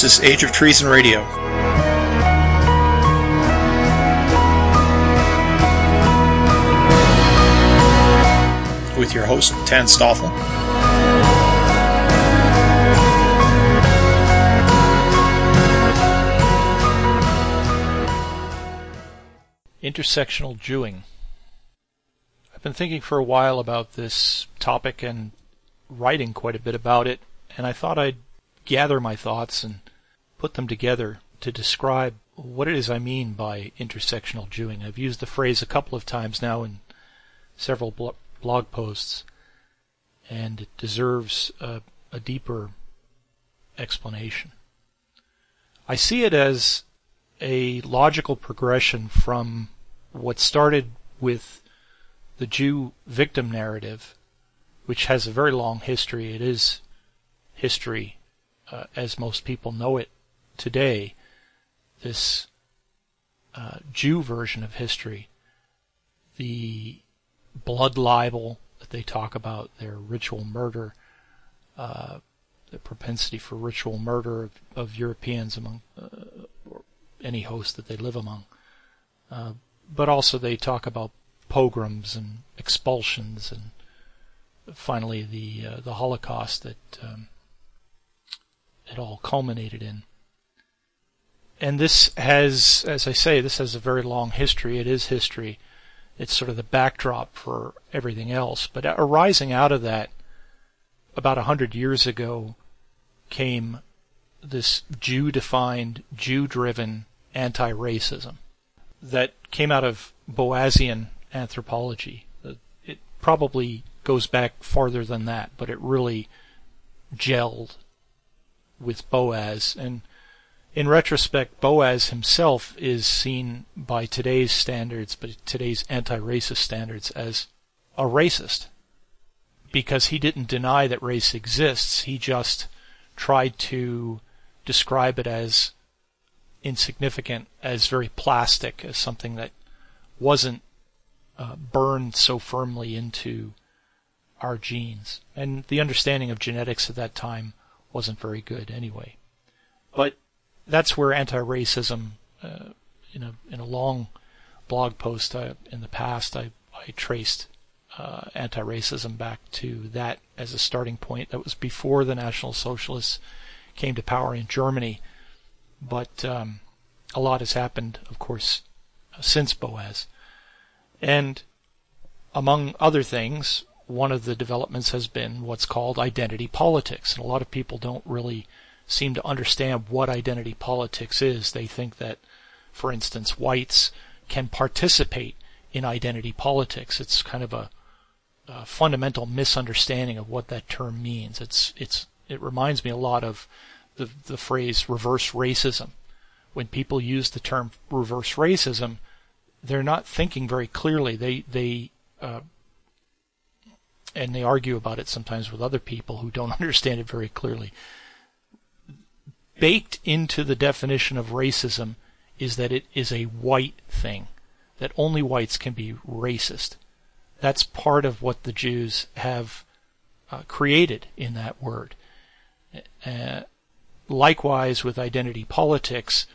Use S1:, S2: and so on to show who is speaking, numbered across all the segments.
S1: This is Age of Treason Radio. With your host, Tanstaafl.
S2: Intersectional Jewing. I've been thinking for a while about this topic and writing quite a bit about it, and I thought I'd gather my thoughts and put them together to describe what it is I mean by intersectional Jewing. I've used the phrase a couple of times now in several blog posts, and it deserves a, a deeper explanation. I see it as a logical progression from what started with the Jew victim narrative, which has a very long history. It is history uh, as most people know it today. This uh, Jew version of history, the blood libel that they talk about, their ritual murder, uh, the propensity for ritual murder of, of Europeans among uh, any host that they live among. Uh, but also they talk about pogroms and expulsions and finally the uh, the Holocaust that um, it all culminated in. And this has, as I say, this has a very long history. It is history. It's sort of the backdrop for everything else. But arising out of that, about a hundred years ago, came this Jew-defined, Jew-driven anti-racism that came out of Boasian anthropology. Uh, it probably goes back farther than that, but it really gelled with Boas. And in retrospect, Boas himself is seen by today's standards, but today's anti-racist standards, as a racist. Because he didn't deny that race exists, he just tried to describe it as insignificant, as very plastic, as something that wasn't uh, burned so firmly into our genes. And the understanding of genetics at that time wasn't very good anyway. But that's where anti-racism, uh, in a in a long blog post I, in the past, I I traced uh, anti-racism back to that as a starting point. That was before the National Socialists came to power in Germany, but um, a lot has happened, of course, since Boas, And among other things, one of the developments has been what's called identity politics. And a lot of people don't really seem to understand what identity politics is. They think that, for instance, whites can participate in identity politics. It's kind of a, a fundamental misunderstanding of what that term means. It's it's it reminds me a lot of the the phrase reverse racism. When people use the term reverse racism, they're not thinking very clearly. They they uh, and they argue about it sometimes with other people who don't understand it very clearly. Baked into the definition of racism is that it is a white thing, that only whites can be racist. That's part of what the Jews have uh, created in that word. Uh, likewise, with identity politics,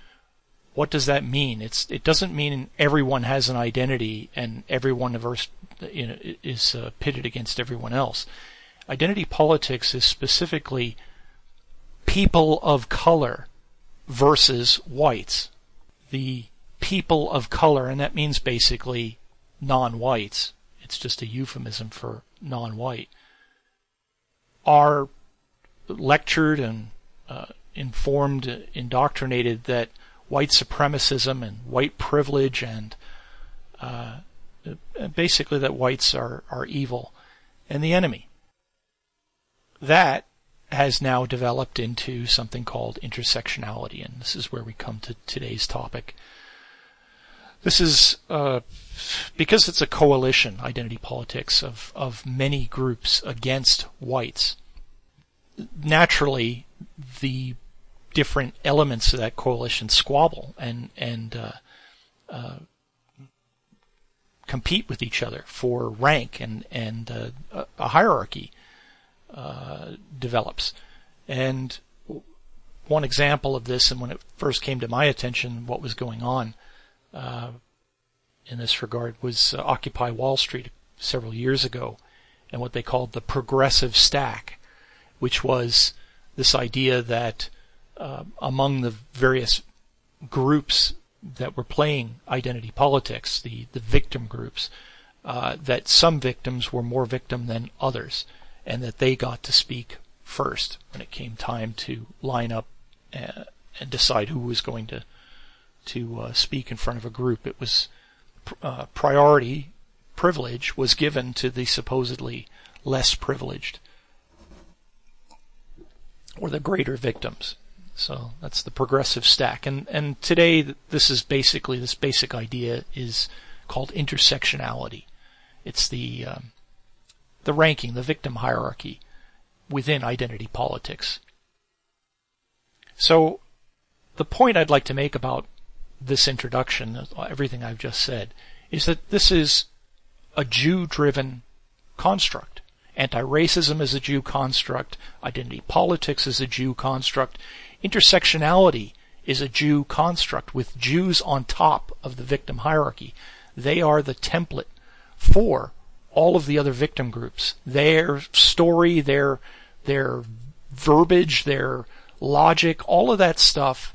S2: what does that mean? It's it doesn't mean everyone has an identity and everyone averse, you know, is uh, pitted against everyone else. Identity politics is specifically people of color versus whites. The people of color, and that means basically non-whites. It's just a euphemism for non-white. Are lectured and uh, informed, indoctrinated that white supremacism and white privilege and uh, basically that whites are, are evil and the enemy. That has now developed into something called intersectionality, and this is where we come to today's topic. This is uh, because it's a coalition, identity politics, of, of many groups against whites. Naturally, the different elements of that coalition squabble and and uh, uh, compete with each other for rank and and uh, a hierarchy uh, develops. And one example of this, and when it first came to my attention, what was going on uh, in this regard was uh, Occupy Wall Street several years ago, and what they called the progressive stack, which was this idea that uh, among the various groups that were playing identity politics, the, the victim groups, uh, that some victims were more victim than others, and that they got to speak first when it came time to line up uh, and decide who was going to to uh, speak in front of a group. It was uh, priority privilege was given to the supposedly less privileged or the greater victims. So that's the progressive stack. And and today this is basically this basic idea is called intersectionality. It's the um, the ranking, the victim hierarchy within identity politics. So the point I'd like to make about this introduction, everything I've just said, is that this is a Jew-driven construct. Anti-racism is a Jew construct. Identity politics is a Jew construct. Intersectionality is a Jew construct with Jews on top of the victim hierarchy. They are the template for all of the other victim groups. Their story, their their verbiage, their logic, all of that stuff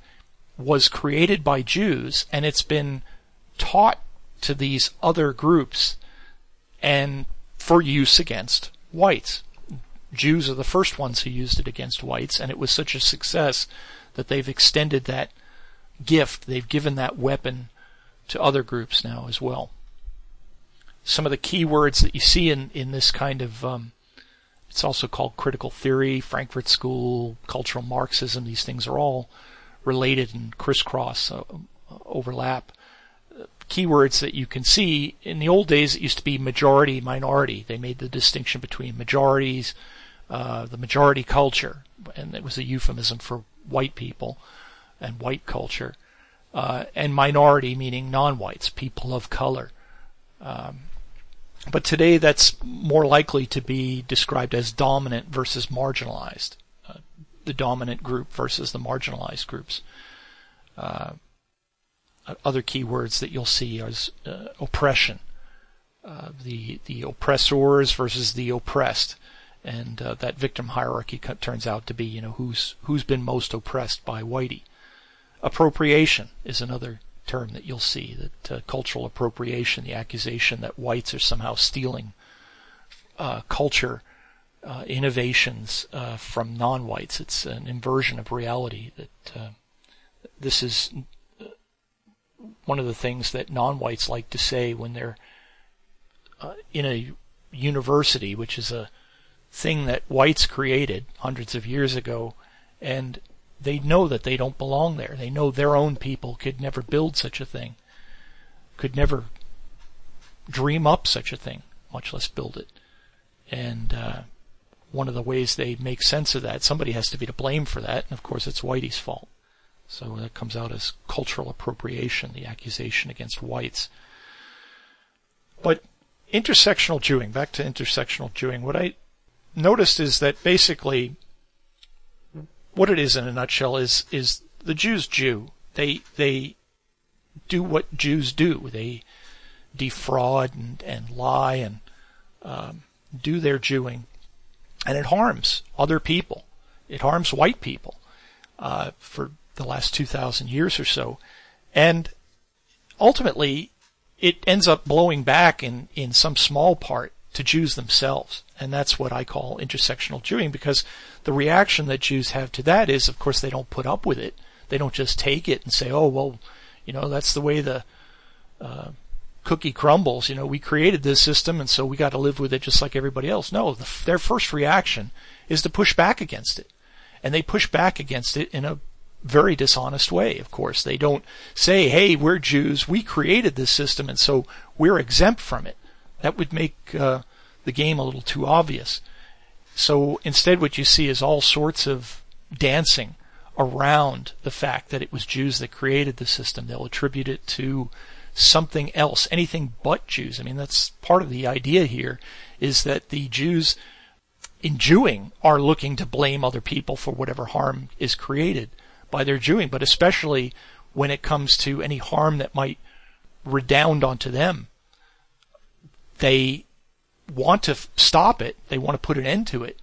S2: was created by Jews and it's been taught to these other groups and for use against whites. Jews are the first ones who used it against whites, and it was such a success that they've extended that gift, they've given that weapon to other groups now as well. Some of the key words that you see in, in this kind of, um, it's also called critical theory, Frankfurt School, cultural Marxism, these things are all related and crisscross, uh, overlap keywords that you can see. In the old days, it used to be majority, minority. They made the distinction between majorities, uh, the majority culture, and it was a euphemism for white people and white culture, uh, and minority meaning non-whites, people of color. Um, but today, that's more likely to be described as dominant versus marginalized, uh, the dominant group versus the marginalized groups. Uh, other keywords that you'll see is uh, oppression, uh, the the oppressors versus the oppressed, and uh, that victim hierarchy turns out to be you know who's who's been most oppressed by Whitey. Appropriation is another term that you'll see that uh, cultural appropriation, the accusation that whites are somehow stealing uh, culture. Uh, innovations from non-whites. It's an inversion of reality that this is one of the things that non-whites like to say when they're uh, in a university, which is a thing that whites created hundreds of years ago, and they know that they don't belong there. They know their own people could never build such a thing, could never dream up such a thing, much less build it. And uh, one of the ways they make sense of that, somebody has to be to blame for that, and of course it's Whitey's fault. So that comes out as cultural appropriation, the accusation against whites. But intersectional Jewing, back to intersectional Jewing, what I noticed is that basically what it is in a nutshell is is the Jews Jew. They they do what Jews do. They defraud and, and lie and um, do their Jewing, and it harms other people. It harms white people uh, for the last 2,000 years or so. And ultimately, it ends up blowing back in, in some small part to Jews themselves. And that's what I call intersectional Jewing because the reaction that Jews have to that is, of course, they don't put up with it. They don't just take it and say, oh, well, you know, that's the way the uh, cookie crumbles. You know, we created this system and so we got to live with it just like everybody else. No, the, their first reaction is to push back against it. And they push back against it in a very dishonest way, of course. They don't say, hey, we're Jews, we created this system, and so we're exempt from it. That would make uh, the game a little too obvious. So instead, what you see is all sorts of dancing around the fact that it was Jews that created the system. They'll attribute it to something else, anything but Jews. I mean, that's part of the idea here is that the Jews in Jewing are looking to blame other people for whatever harm is created by their Jewing, but especially when it comes to any harm that might redound onto them. They want to stop it. They want to put an end to it,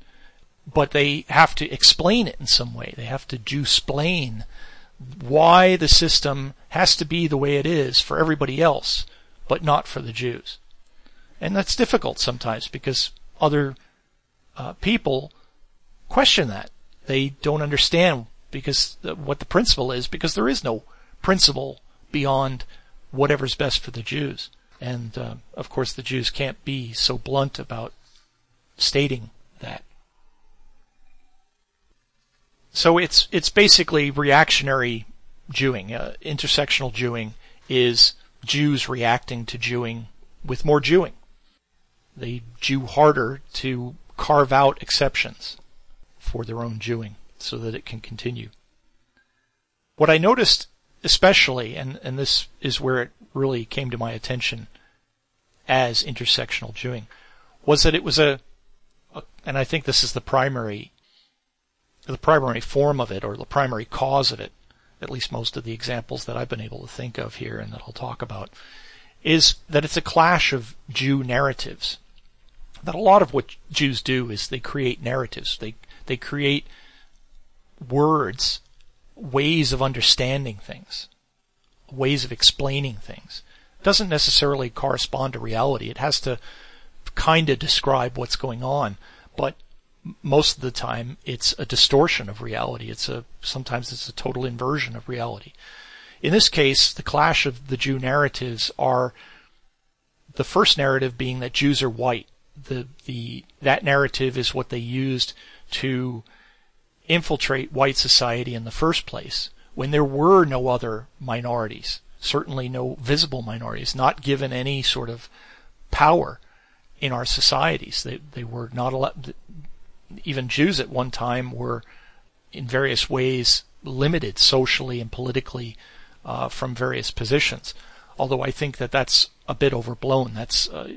S2: but they have to explain it in some way. They have to do explain why the system has to be the way it is for everybody else, but not for the Jews. And that's difficult sometimes because other uh, people question that. They don't understand because the, what the principle is because there is no principle beyond whatever's best for the Jews. And uh, of course, the Jews can't be so blunt about stating that. So it's it's basically reactionary Jewing. Uh, intersectional Jewing is Jews reacting to Jewing with more Jewing. They Jew harder to carve out exceptions for their own Jewing so that it can continue. What I noticed especially, and, and this is where it really came to my attention as intersectional Jewing, was that it was a, a and I think this is the primary the primary form of it or the primary cause of it, at least most of the examples that I've been able to think of here and that I'll talk about, is that it's a clash of Jew narratives. That a lot of what Jews do is they create narratives. They they create words, ways of understanding things, ways of explaining things. It doesn't necessarily correspond to reality. It has to kind of describe what's going on, but most of the time it's a distortion of reality. It's a sometimes it's a total inversion of reality. In this case, the clash of the Jew narratives are the first narrative being that Jews are white. The the that narrative is what they used to infiltrate white society in the first place when there were no other minorities, certainly no visible minorities, not given any sort of power in our societies. They they were not allowed even Jews at one time were in various ways limited socially and politically uh, from various positions. Although I think that that's a bit overblown. That's uh,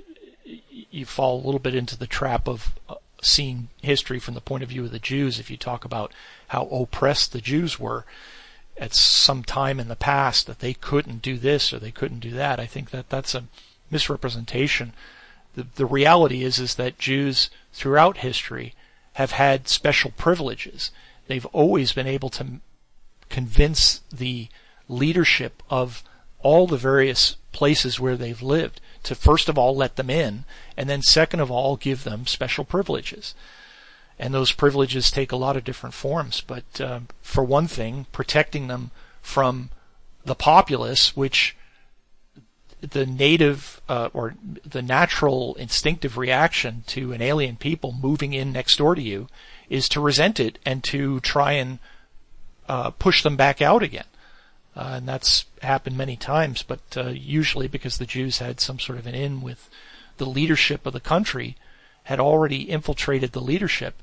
S2: you fall a little bit into the trap of uh, seeing history from the point of view of the Jews. If you talk about how oppressed the Jews were at some time in the past, that they couldn't do this or they couldn't do that, I think that that's a misrepresentation. The, the reality is is that Jews throughout history have had special privileges. They've always been able to convince the leadership of all the various places where they've lived to first of all let them in, and then second of all give them special privileges. And those privileges take a lot of different forms, but uh, for one thing, protecting them from the populace, which the native uh, or the natural instinctive reaction to an alien people moving in next door to you is to resent it and to try and uh, push them back out again. Uh, and that's happened many times, but uh, usually because the Jews had some sort of an in with the leadership of the country, had already infiltrated the leadership,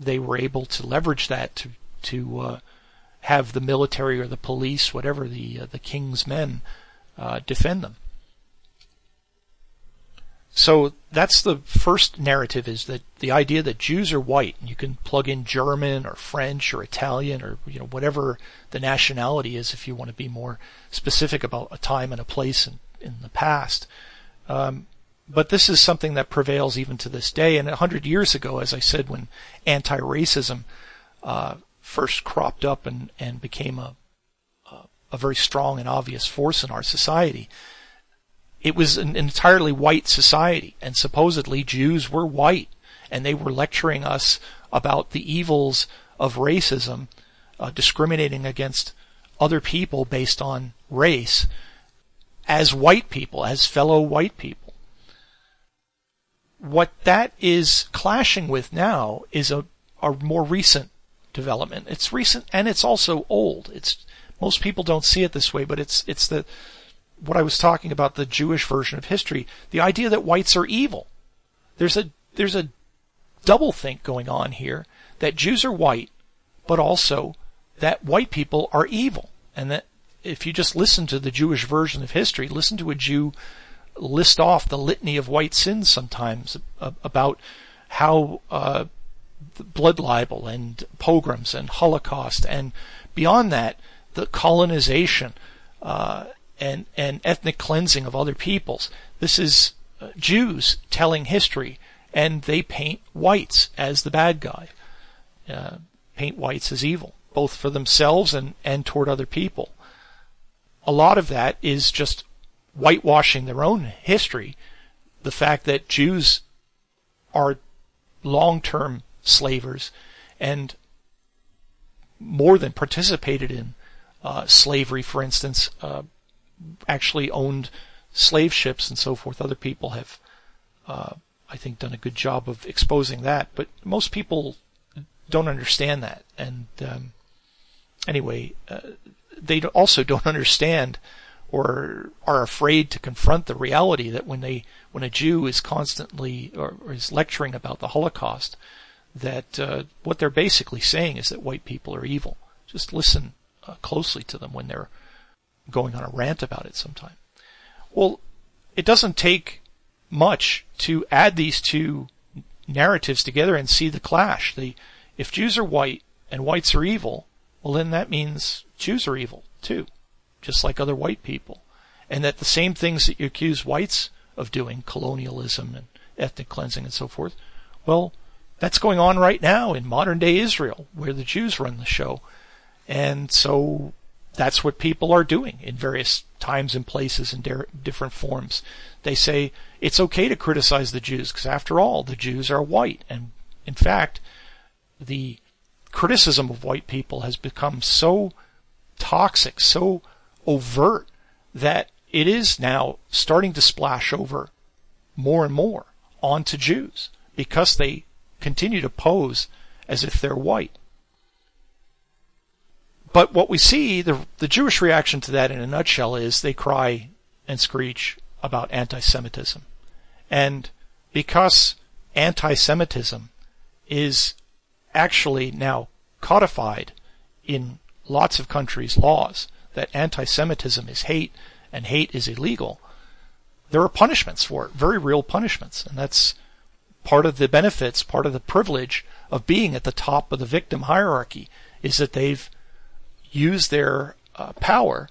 S2: they were able to leverage that to to uh, have the military or the police, whatever the the king's men, uh, defend them. So that's the first narrative is that the idea that Jews are white. You can plug in German or French or Italian or you know whatever the nationality is if you want to be more specific about a time and a place in, in the past. Um, but this is something that prevails even to this day. And a hundred years ago, as I said, when anti-racism uh, first cropped up and, and became a, a very strong and obvious force in our society. It was an entirely white society, and supposedly Jews were white, and they were lecturing us about the evils of racism, uh, discriminating against other people based on race, as white people, as fellow white people. What that is clashing with now is a, a more recent development. It's recent and it's also old. It's most people don't see it this way, but it's it's the what I was talking about the Jewish version of history, the idea that whites are evil. There's a there's a double think going on here that Jews are white, but also that white people are evil, and that if you just listen to the Jewish version of history, listen to a Jew list off the litany of white sins sometimes about how uh, blood libel and pogroms and Holocaust and beyond that, the colonization uh, and and ethnic cleansing of other peoples. This is uh, Jews telling history, and they paint whites as the bad guy, uh, paint whites as evil, both for themselves and and toward other people. A lot of that is just whitewashing their own history. The fact that Jews are long-term slavers and more than participated in uh, slavery, for instance, uh, actually owned slave ships and so forth. Other people have, uh, I think, done a good job of exposing that, but most people don't understand that. And um, anyway, uh, they also don't understand or are afraid to confront the reality that when they when a Jew is constantly or, or is lecturing about the Holocaust, that uh, what they're basically saying is that white people are evil. Just listen uh, closely to them when they're going on a rant about it sometime. Well, it doesn't take much to add these two narratives together and see the clash. The, if Jews are white and whites are evil, well then that means Jews are evil too, just like other white people. And that the same things that you accuse whites of doing, colonialism and ethnic cleansing and so forth, well, that's going on right now in modern day Israel, where the Jews run the show. And so that's what people are doing in various times and places and different forms. They say it's okay to criticize the Jews because after all, the Jews are white. And in fact, the criticism of white people has become so toxic, so overt that it is now starting to splash over more and more onto Jews because they continue to pose as if they're white. But what we see, the, the Jewish reaction to that in a nutshell is they cry and screech about anti-Semitism. And because anti-Semitism is actually now codified in lots of countries' laws, that anti-Semitism is hate and hate is illegal, there are punishments for it, very real punishments. And that's part of the benefits, part of the privilege of being at the top of the victim hierarchy is that they've used their uh, power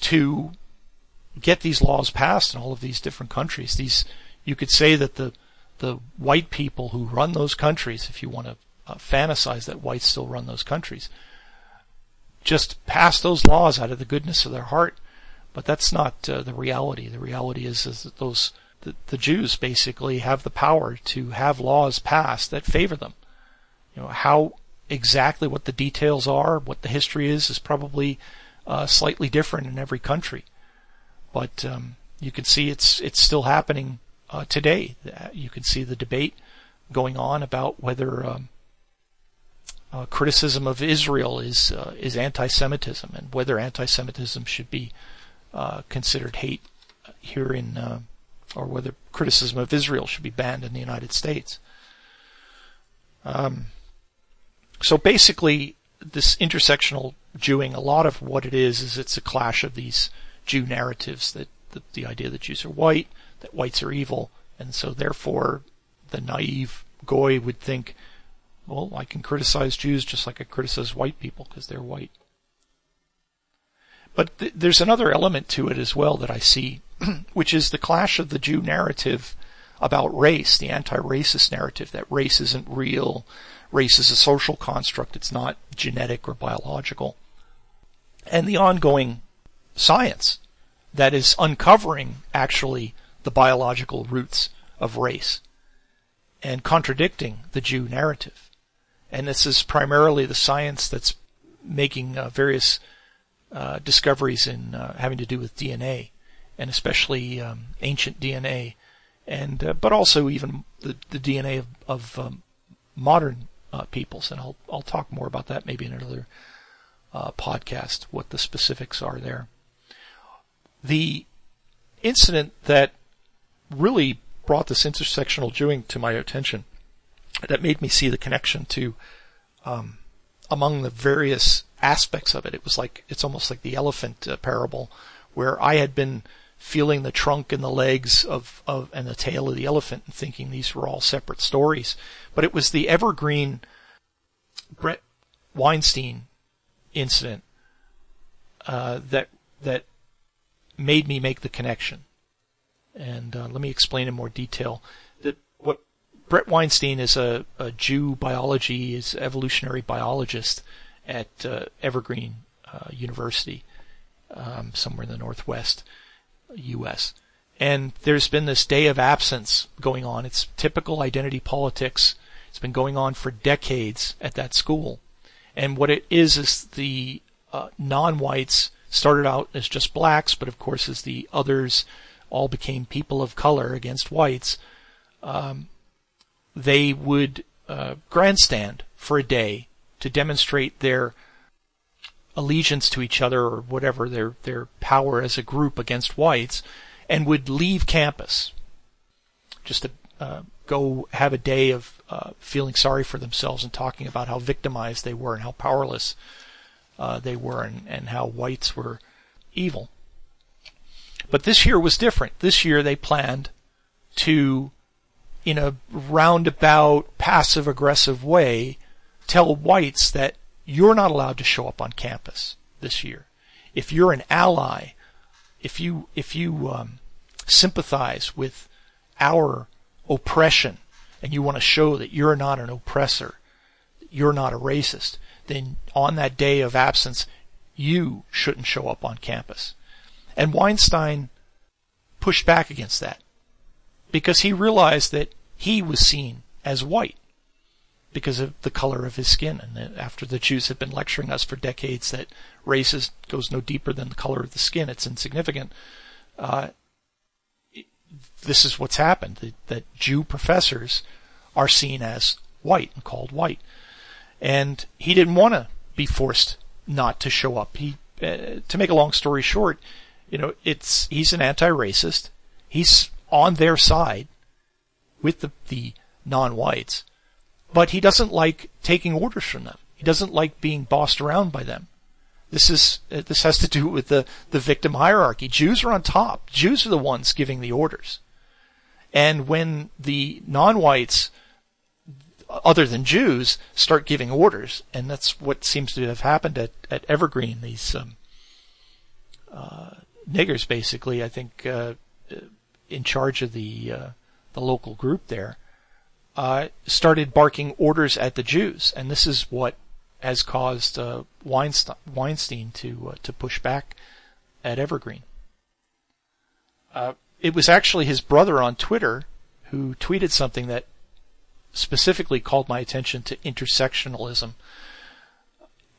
S2: to get these laws passed in all of these different countries. These, you could say that the the white people who run those countries, if you want to uh, fantasize that whites still run those countries, just pass those laws out of the goodness of their heart. But that's not uh, the reality. The reality is, is that those the, the Jews basically have the power to have laws passed that favor them. You know, how exactly what the details are, what the history is, is probably uh, slightly different in every country. But um, you can see it's it's still happening uh, today. You can see the debate going on about whether um, uh, criticism of Israel is uh, is anti-Semitism and whether anti-Semitism should be uh, considered hate here in uh, or whether criticism of Israel should be banned in the United States. Um, so basically, this intersectional Jewing, a lot of what it is, is it's a clash of these Jew narratives that, that the idea that Jews are white, that whites are evil, and so therefore the naive goy would think, well, I can criticize Jews just like I criticize white people because they're white. But th- there's another element to it as well that I see which is the clash of the Jew narrative about race, the anti-racist narrative that race isn't real, race is a social construct, it's not genetic or biological, and the ongoing science that is uncovering actually the biological roots of race and contradicting the Jew narrative. And this is primarily the science that's making uh, various uh, discoveries in uh, having to do with DNA and especially um, ancient DNA, and uh, but also even the, the DNA of, of um, modern uh, peoples. And I'll I'll talk more about that maybe in another podcast. What the specifics are there. The incident that really brought this intersectional Jewing to my attention, that made me see the connection to um, among the various aspects of it. It was like it's almost like the elephant uh, parable, where I had been feeling the trunk and the legs of, of and the tail of the elephant and thinking these were all separate stories. But it was the evergreen Bret Weinstein incident uh, that that made me make the connection. And uh, let me explain in more detail that what Bret Weinstein is a, a Jew biology is evolutionary biologist at uh, Evergreen uh, University, um, somewhere in the Northwest U.S. And there's been this day of absence going on. It's typical identity politics. It's been going on for decades at that school. And what it is is the uh, non-whites started out as just blacks, but of course as the others all became people of color against whites, um, they would uh, grandstand for a day to demonstrate their allegiance to each other or whatever their their power as a group against whites, and would leave campus just to uh, go have a day of uh, feeling sorry for themselves and talking about how victimized they were and how powerless uh, they were and, and how whites were evil. But this year was different. This year they planned to, in a roundabout, passive aggressive way, tell whites that you're not allowed to show up on campus this year. If you're an ally, if you if you um, sympathize with our oppression and you want to show that you're not an oppressor, you're not a racist, then on that day of absence, you shouldn't show up on campus. And Weinstein pushed back against that because he realized that he was seen as white because of the color of his skin. And after the Jews had been lecturing us for decades that race goes no deeper than the color of the skin, it's insignificant. Uh, this is what's happened. That, that Jew professors are seen as white and called white. And he didn't want to be forced not to show up. He, uh, to make a long story short, you know, it's, he's an anti-racist. He's on their side with the, the non-whites but he doesn't like taking orders from them. He doesn't like being bossed around by them. This is uh, this has to do with the the victim hierarchy. Jews are on top. Jews are the ones giving the orders. And when the non-whites other than Jews start giving orders, and that's what seems to have happened at, at Evergreen. These um, uh, niggers, basically, I think, uh, in charge of the uh, the local group there, uh, started barking orders at the Jews, and this is what has caused uh, Weinstein, Weinstein to uh, to push back at Evergreen. Uh, it was actually his brother on Twitter who tweeted something that specifically called my attention to intersectionalism,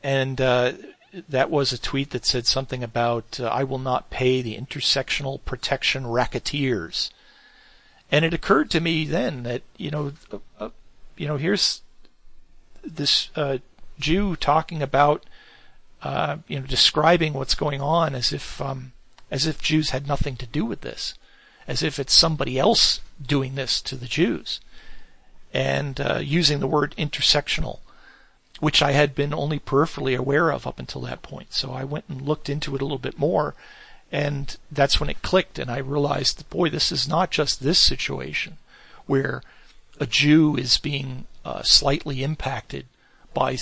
S2: and uh, that was a tweet that said something about uh, "I will not pay the intersectional protection racketeers." And it occurred to me then that you know, uh, uh, you know, here's this uh, Jew talking about, uh, you know, describing what's going on as if um, as if Jews had nothing to do with this, as if it's somebody else doing this to the Jews, and uh, using the word intersectional, which I had been only peripherally aware of up until that point. So I went and looked into it a little bit more and that's when it clicked, and I realized, boy, this is not just this situation where a Jew is being uh, slightly impacted by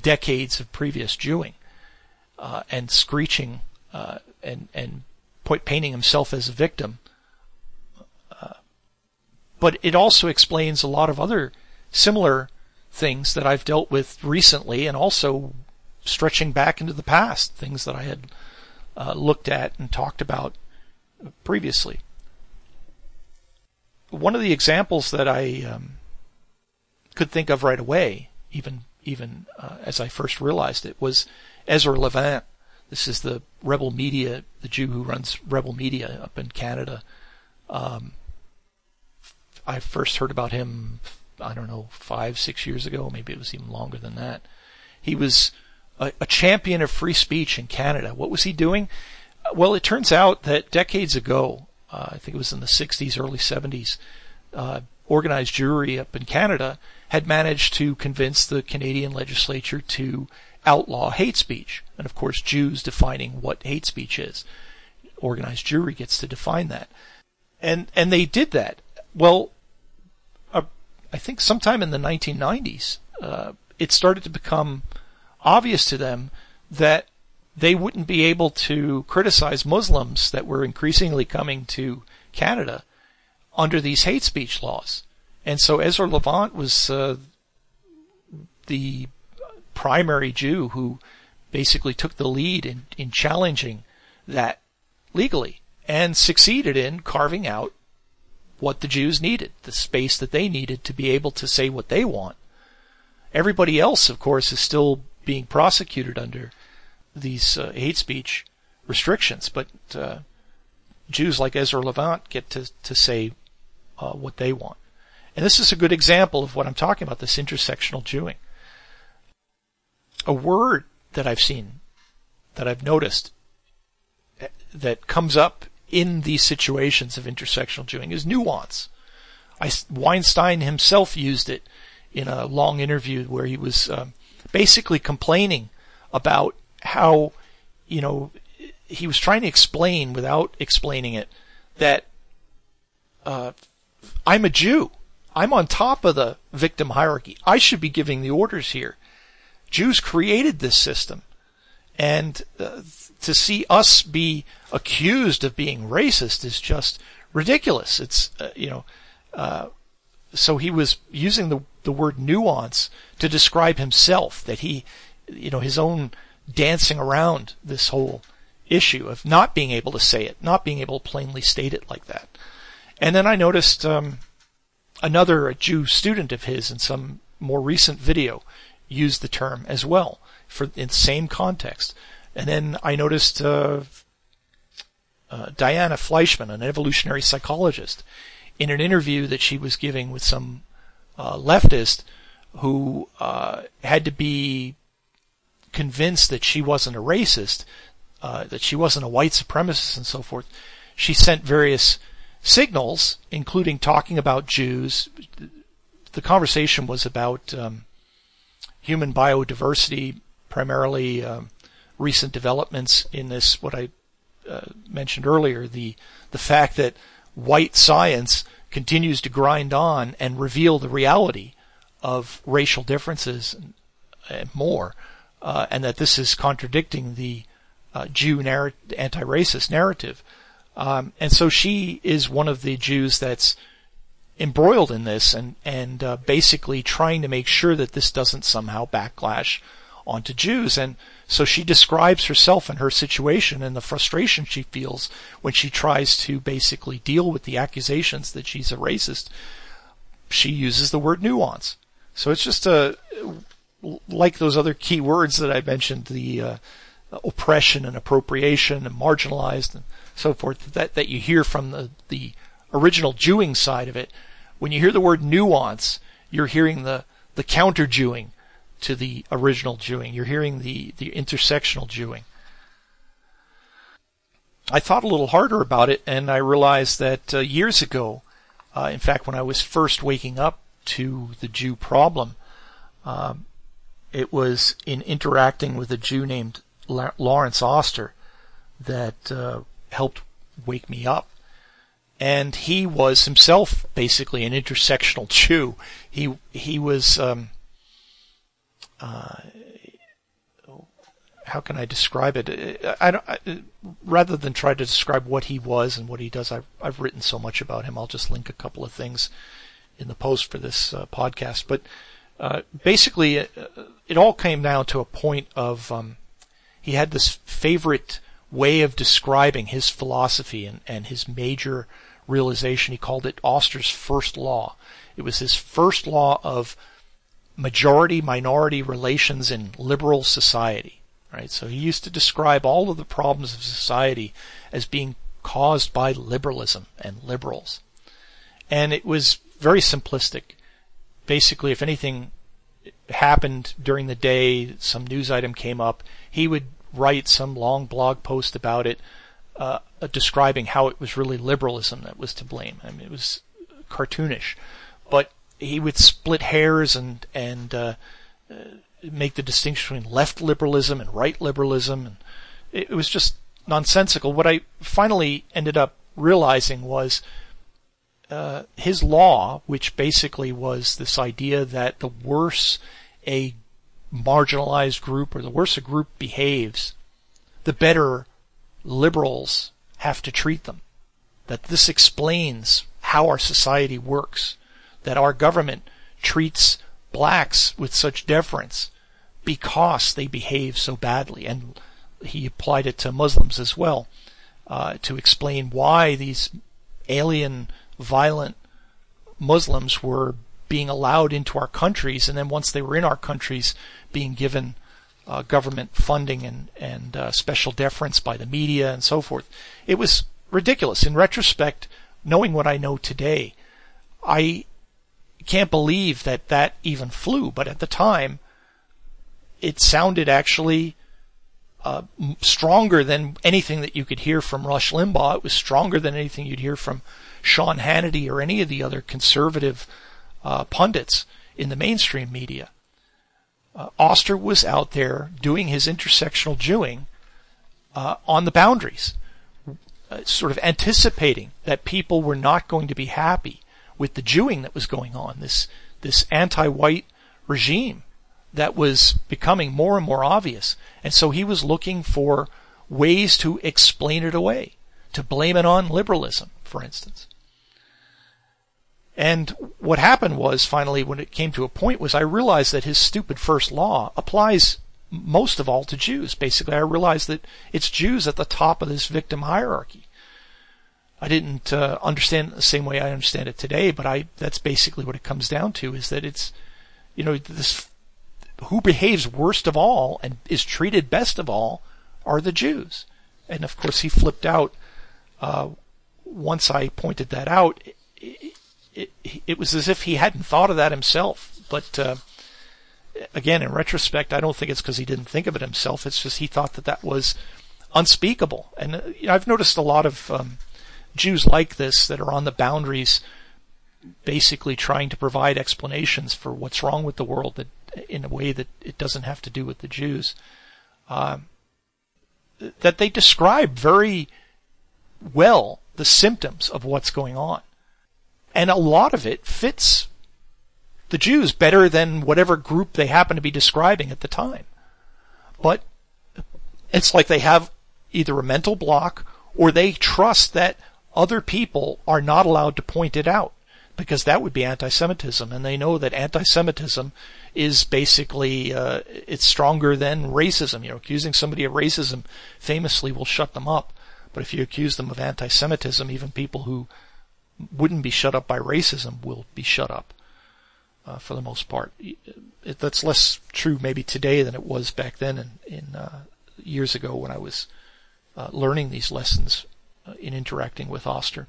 S2: decades of previous Jewing uh, and screeching uh, and and point, painting himself as a victim. Uh, but it also explains a lot of other similar things that I've dealt with recently, and also stretching back into the past, things that I had uh, looked at and talked about previously. One of the examples that I um, could think of right away, even even uh, as I first realized it, was Ezra Levant. This is the Rebel Media, the Jew who runs Rebel Media up in Canada. Um, I first heard about him, I don't know, five, six years ago. Maybe it was even longer than that. He was a, a champion of free speech in Canada. What was he doing? Well, it turns out that decades ago, uh, I think it was in the 60s, early 70s, uh, organized Jewry up in Canada had managed to convince the Canadian legislature to outlaw hate speech. And of course, Jews defining what hate speech is. organized Jewry gets to define that. And, and they did that. Well, uh, I think sometime in the 1990s, uh, it started to become obvious to them that they wouldn't be able to criticize Muslims that were increasingly coming to Canada under these hate speech laws. And so Ezra Levant was uh, the primary Jew who basically took the lead in, in challenging that legally and succeeded in carving out what the Jews needed, the space that they needed to be able to say what they want. Everybody else, of course, is still being prosecuted under these uh, hate speech restrictions, but uh, Jews like Ezra Levant get to, to say uh, what they want. And this is a good example of what I'm talking about, this intersectional Jewing. A word that I've seen, that I've noticed, eh, that comes up in these situations of intersectional Jewing is nuance. I, Weinstein himself used it in a long interview where he was um, basically complaining about how, you know, he was trying to explain without explaining it that uh, I'm a Jew. I'm on top of the victim hierarchy. I should be giving the orders here. Jews created this system. And uh, to see us be accused of being racist is just ridiculous. It's, uh, you know, uh, so he was using the, the word nuance to describe himself, that he, you know, his own dancing around this whole issue of not being able to say it, not being able to plainly state it like that. And then I noticed um, another Jew student of his in some more recent video used the term as well for in the same context. And then I noticed uh, uh, Diana Fleischman, an evolutionary psychologist, in an interview that she was giving with some uh, leftist who uh, had to be convinced that she wasn't a racist, uh, that she wasn't a white supremacist, and so forth. She sent various signals, including talking about Jews. The conversation was about um, human biodiversity, primarily um, recent developments in this, what I uh, mentioned earlier, the the fact that white science continues to grind on and reveal the reality of racial differences and, more, uh, and that this is contradicting the uh, Jew narr- anti-racist narrative. Um, and so she is one of the Jews that's embroiled in this and and uh, basically trying to make sure that this doesn't somehow backlash onto Jews. And so she describes herself and her situation and the frustration she feels when she tries to basically deal with the accusations that she's a racist. She uses the word nuance. So it's just a like those other key words that I mentioned, the uh, oppression and appropriation and marginalized and so forth that that you hear from the the original Jewing side of it. When you hear the word nuance, you're hearing the the counter Jewing to the original Jewing. You're hearing the the intersectional Jewing. I thought a little harder about it, and I realized that uh, years ago, uh, in fact, when I was first waking up to the Jew problem, um, it was in interacting with a Jew named Lawrence Auster that uh, helped wake me up. And he was himself basically an intersectional Jew. He he was um, uh, how can I describe it? I, I, rather than try to describe what he was and what he does, I've, I've written so much about him. I'll just link a couple of things in the post for this uh, podcast. But uh, basically, it, uh, it, all came down to a point of um, he had this favorite way of describing his philosophy and, and his major realization. He called it Auster's first law. It was his first law of majority minority relations in liberal society. Right? So he used to describe all of the problems of society as being caused by liberalism and liberals. And it was very simplistic. Basically, if anything happened during the day, some news item came up, he would write some long blog post about it, uh, describing how it was really liberalism that was to blame. I mean, it was cartoonish, but he would split hairs and and uh, uh, make the distinction between left liberalism and right liberalism, and it, was just nonsensical. What I finally ended up realizing was uh, his law, which basically was this idea that the worse a marginalized group or the worse a group behaves, the better liberals have to treat them. That this explains how our society works. That our government treats blacks with such deference because they behave so badly. And he applied it to Muslims as well uh, to explain why these alien, violent Muslims were being allowed into our countries, and then once they were in our countries, being given uh, government funding and and uh, special deference by the media and so forth. It was ridiculous. In retrospect, knowing what I know today, I can't believe that that even flew. But at the time, it sounded actually uh, stronger than anything that you could hear from Rush Limbaugh. It was stronger than anything you'd hear from Sean Hannity or any of the other conservative uh, pundits in the mainstream media. Uh, Auster was out there doing his intersectional Jewing uh, on the boundaries, uh, sort of anticipating that people were not going to be happy with the Jewing that was going on. This this anti-white regime that was becoming more and more obvious. And so he was looking for ways to explain it away, to blame it on liberalism, for instance. And what happened was finally when it came to a point was I realized that his stupid first law applies most of all to Jews. Basically, I realized that it's Jews at the top of this victim hierarchy. I didn't uh, understand the same way I understand it today, but I that's basically what it comes down to is that it's you know this who behaves worst of all and is treated best of all are the Jews. And of course, he flipped out uh, once I pointed that out. It, it, it, was as if he hadn't thought of that himself. But uh, again, in retrospect, I don't think it's because he didn't think of it himself. It's just he thought that that was unspeakable. And uh, I've noticed a lot of um, Jews like this that are on the boundaries, basically trying to provide explanations for what's wrong with the world that in a way that it doesn't have to do with the Jews, um, that they describe very well the symptoms of what's going on. And a lot of it fits the Jews better than whatever group they happen to be describing at the time. But it's like they have either a mental block or they trust that other people are not allowed to point it out because that would be anti-Semitism, and they know that anti-Semitism is basically uh, it's stronger than racism. You know, accusing somebody of racism famously will shut them up, but if you accuse them of anti-Semitism, even people who wouldn't be shut up by racism will be shut up uh, for the most part. It, that's less true maybe today than it was back then in, in uh, years ago when I was uh, learning these lessons in interacting with Auster.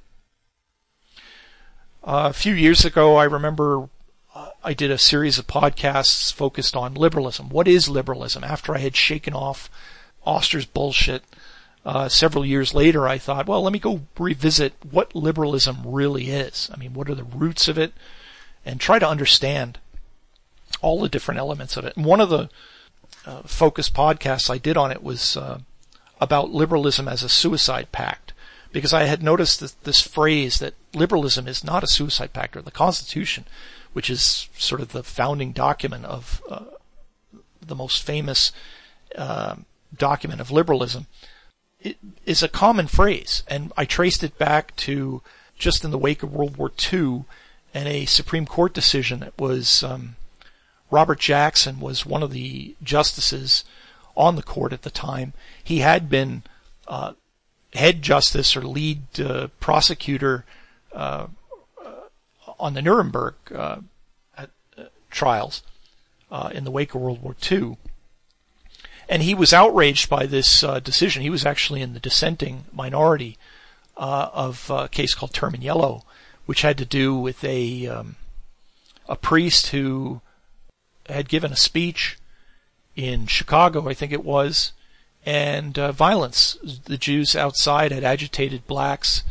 S2: Uh, a few years ago, I remember uh, I did a series of podcasts focused on liberalism. What is liberalism? After I had shaken off Auster's bullshit, uh, several years later, I thought, well, let me go revisit what liberalism really is. I mean, what are the roots of it? And try to understand all the different elements of it. And one of the uh, focus podcasts I did on it was uh, about liberalism as a suicide pact because I had noticed this, this phrase that liberalism is not a suicide pact, or the Constitution, which is sort of the founding document of uh, the most famous uh, document of liberalism, it is a common phrase, and I traced it back to just in the wake of World War II and a Supreme Court decision that was um, Robert Jackson was one of the justices on the court at the time. He had been uh, head justice or lead uh, prosecutor uh, on the Nuremberg uh, trials uh, in the wake of World War II. And he was outraged by this decision. He was actually in the dissenting minority of a case called Terminiello, which had to do with a um, a priest who had given a speech in Chicago, I think it was, and uh, violence. The Jews outside had agitated blacks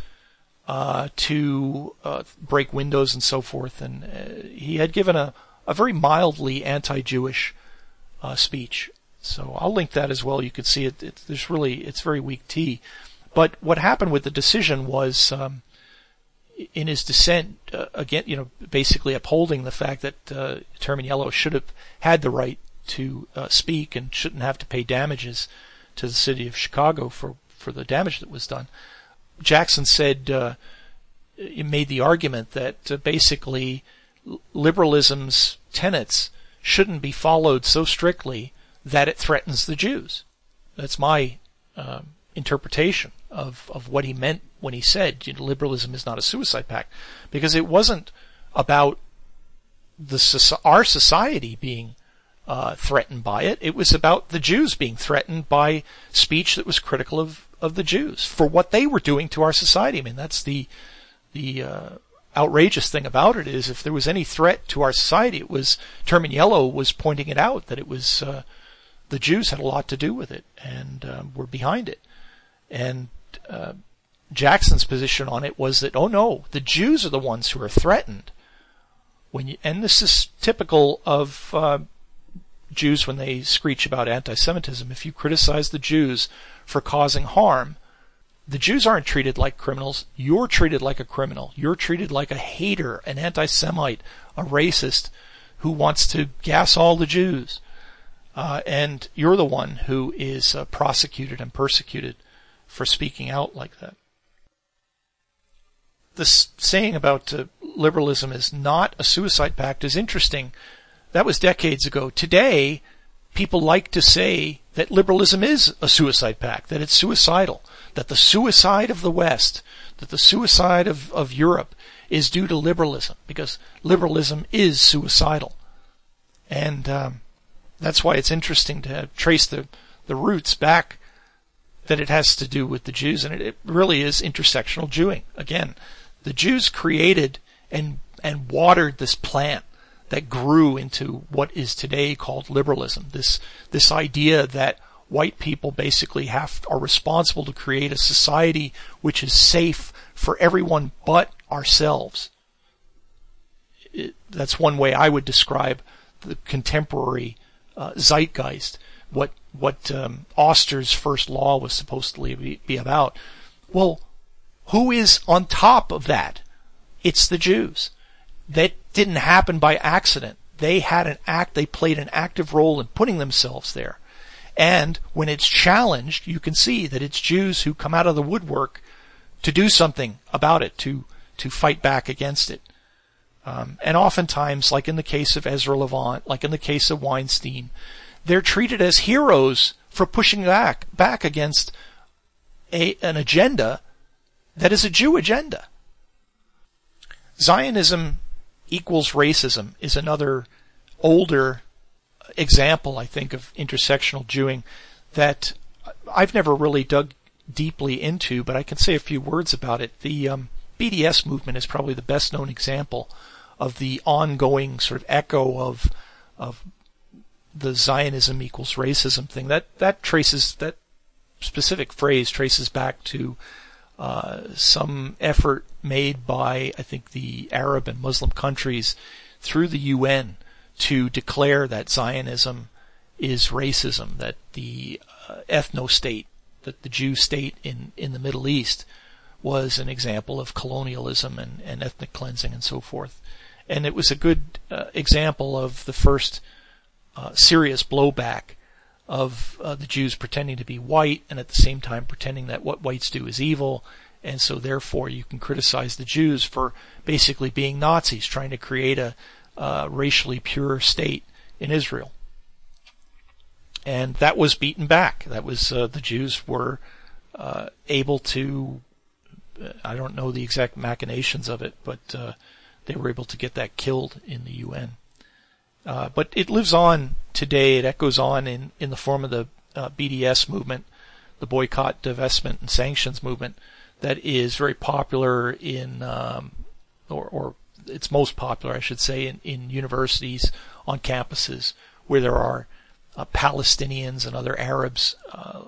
S2: uh, to uh, break windows and so forth, and uh, he had given a, a very mildly anti-Jewish uh, speech. So I'll link that as well. You can see it. there's really it's very weak tea. But what happened with the decision was, um, in his dissent, uh, again, you know, basically upholding the fact that uh, Yellow should have had the right to uh, speak and shouldn't have to pay damages to the city of Chicago for for the damage that was done. Jackson said uh, made the argument that uh, basically liberalism's tenets shouldn't be followed so strictly that it threatens the Jews. That's my um, interpretation of, of what he meant when he said you know, liberalism is not a suicide pact, because it wasn't about the our society being uh, threatened by it. It was about the Jews being threatened by speech that was critical of, of the Jews for what they were doing to our society. I mean, that's the the uh, outrageous thing about it is if there was any threat to our society, it was Terminiello was pointing it out that it was uh, the Jews had a lot to do with it and um, were behind it. And uh, Jackson's position on it was that oh no, the Jews are the ones who are threatened. When you, and this is typical of uh, Jews when they screech about anti-Semitism. If you criticize the Jews for causing harm, the Jews aren't treated like criminals. You're treated like a criminal. You're treated like a hater, an anti-Semite, a racist who wants to gas all the Jews. Uh, and you're the one who is uh, prosecuted and persecuted for speaking out like that. This saying about uh, liberalism is not a suicide pact is interesting. That was decades ago. Today, people like to say that liberalism is a suicide pact, that it's suicidal that the suicide of the West, that the suicide of, of Europe is due to liberalism, because liberalism is suicidal. And um, that's why it's interesting to trace the, the roots back that it has to do with the Jews, and it, it really is intersectional Jewing. Again, the Jews created and and watered this plant that grew into what is today called liberalism. This this idea that white people basically have are responsible to create a society which is safe for everyone but ourselves. It, that's one way I would describe the contemporary uh, zeitgeist. What what um, Auster's first law was supposed to be, be about. Well, who is on top of that? It's the Jews. That didn't happen by accident. They had an act. They played an active role in putting themselves there. And when it's challenged, you can see that it's Jews who come out of the woodwork to do something about it, to, to fight back against it. Um, and oftentimes, like in the case of Ezra Levant, like in the case of Weinstein, they're treated as heroes for pushing back, back against a, an agenda that is a Jew agenda. Zionism equals racism is another older example, I think, of intersectional Jewing that I've never really dug deeply into, but I can say a few words about it. The um, BDS movement is probably the best known example of the ongoing sort of echo of of the Zionism equals racism thing. That that traces that specific phrase traces back to uh, some effort made by I think the Arab and Muslim countries through the UN to declare that Zionism is racism, that the uh, ethno state, that the Jew state in, in the Middle East was an example of colonialism and, and ethnic cleansing and so forth. And it was a good uh, example of the first uh, serious blowback of uh, the Jews pretending to be white and at the same time pretending that what whites do is evil. And so therefore you can criticize the Jews for basically being Nazis, trying to create a, uh, racially pure state in Israel. And that was beaten back. That was uh, the Jews were uh, able to. Uh, I don't know the exact machinations of it, but uh, they were able to get that killed in the UN. Uh, but it lives on today. It echoes on in, in the form of the BDS movement, the boycott, divestment, and sanctions movement that is very popular in um, or, or it's most popular, I should say, in, in universities on campuses where there are uh, Palestinians and other Arabs, uh,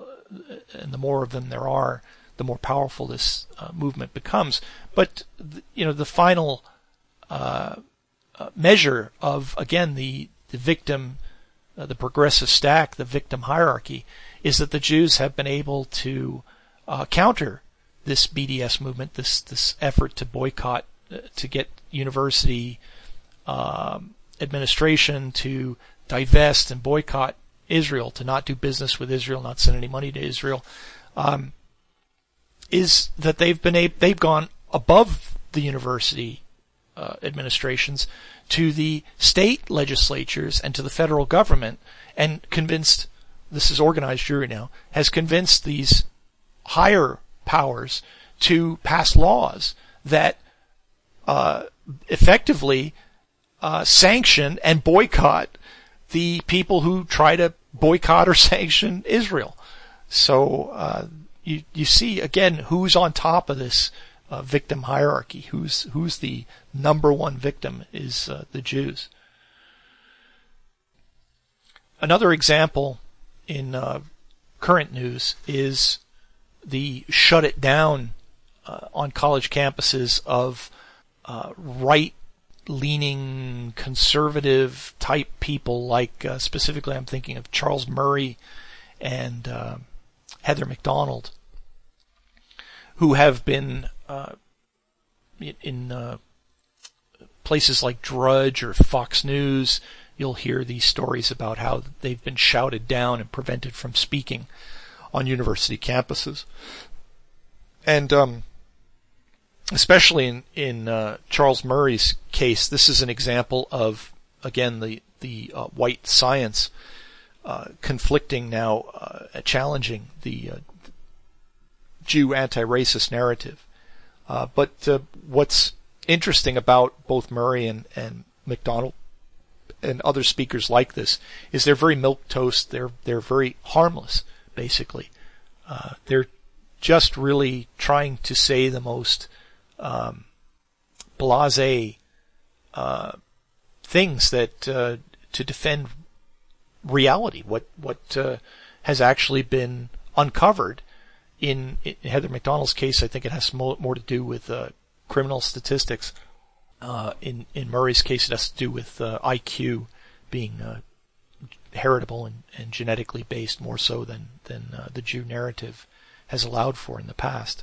S2: and the more of them there are, the more powerful this uh, movement becomes. But you know, the final uh, measure of again the the victim uh, the progressive stack, the victim hierarchy, is that the Jews have been able to uh, counter this BDS movement, this this effort to boycott, uh, to get university um, administration to divest and boycott Israel, to not do business with Israel, not send any money to Israel, um, is that they've been a- they've gone above the university uh, administrations to the state legislatures and to the federal government and convinced this is organized Jewry now has convinced these higher powers to pass laws that uh, effectively uh, sanction and boycott the people who try to boycott or sanction Israel. So uh, you you see again who's on top of this uh, victim hierarchy. Who's who's the number one victim is uh, the Jews. Another example in uh, current news is the shut it down uh, on college campuses of uh, right leaning conservative type people like uh, specifically I'm thinking of Charles Murray and Heather Mac Donald who have been in uh, places like Drudge or Fox News you'll hear these stories about how they've been shouted down and prevented from speaking on university campuses and um, especially in in uh, Charles Murray's case, this is an example of again the the uh, white science uh, conflicting now, uh, challenging the uh, Jew anti-racist narrative. Uh, but what's interesting about both Murray and, and Mac Donald and other speakers like this is they're very milk toast. They're they're very harmless, basically. they're just really trying to say the most um, blase uh, things that uh, to defend reality, what what uh, has actually been uncovered. In, in, Heather Mac Donald's case, I think it has more, more to do with uh, criminal statistics. Uh, in in Murray's case, it has to do with uh, IQ being heritable and, and, genetically based more so than than the Jew narrative has allowed for in the past.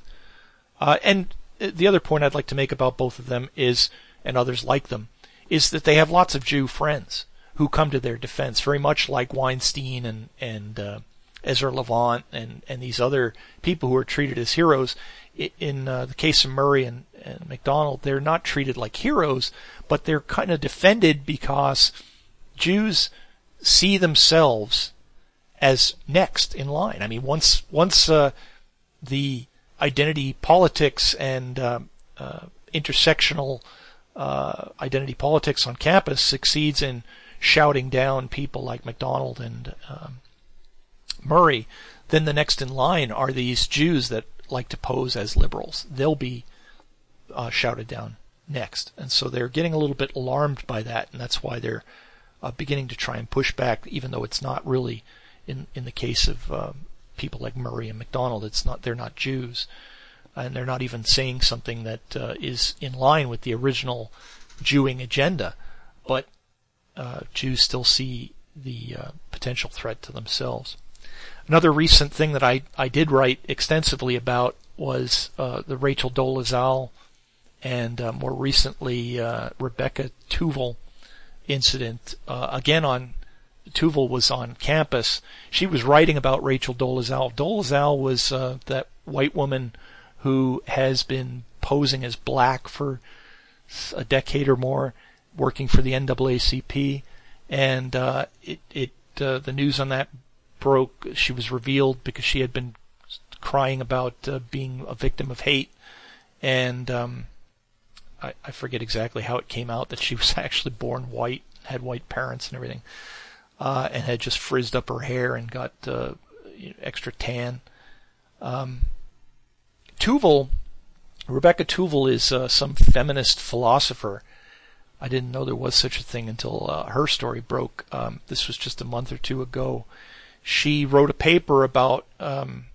S2: and the other point I'd like to make about both of them is, and others like them, is that they have lots of Jew friends who come to their defense, very much like Weinstein and and uh, Ezra Levant and and these other people who are treated as heroes. In uh, the case of Murray and, and Mac Donald, they're not treated like heroes, but they're kind of defended because Jews see themselves as next in line. I mean, once once uh, the identity politics and uh, uh, intersectional uh, identity politics on campus succeeds in shouting down people like Mac Donald and um, Murray, then the next in line are these Jews that like to pose as liberals. They'll be uh, shouted down next, and so they're getting a little bit alarmed by that, and that's why they're uh, beginning to try and push back, even though it's not really in in the case of um, people like Murray and Mac Donald. It's not they're not Jews, and they're not even saying something that uh, is in line with the original Jewing agenda. But uh, Jews still see the uh, potential threat to themselves. Another recent thing that I, I did write extensively about was uh, the Rachel Dolezal and uh, more recently uh, Rebecca Tuvel incident. again on Tuvel was on campus. She was writing about Rachel Dolezal. Dolezal was uh, that white woman who has been posing as black for a decade or more, working for the NAACP, and uh, it, it uh, the news on that broke. She was revealed because she had been crying about uh, being a victim of hate, and um, I, I forget exactly how it came out that she was actually born white, had white parents and everything uh, and had just frizzed up her hair and got uh, extra tan. Um, Tuvel, Rebecca Tuvel is uh, some feminist philosopher. I didn't know there was such a thing until uh, her story broke. Um, this was just a month or two ago. She wrote a paper about um,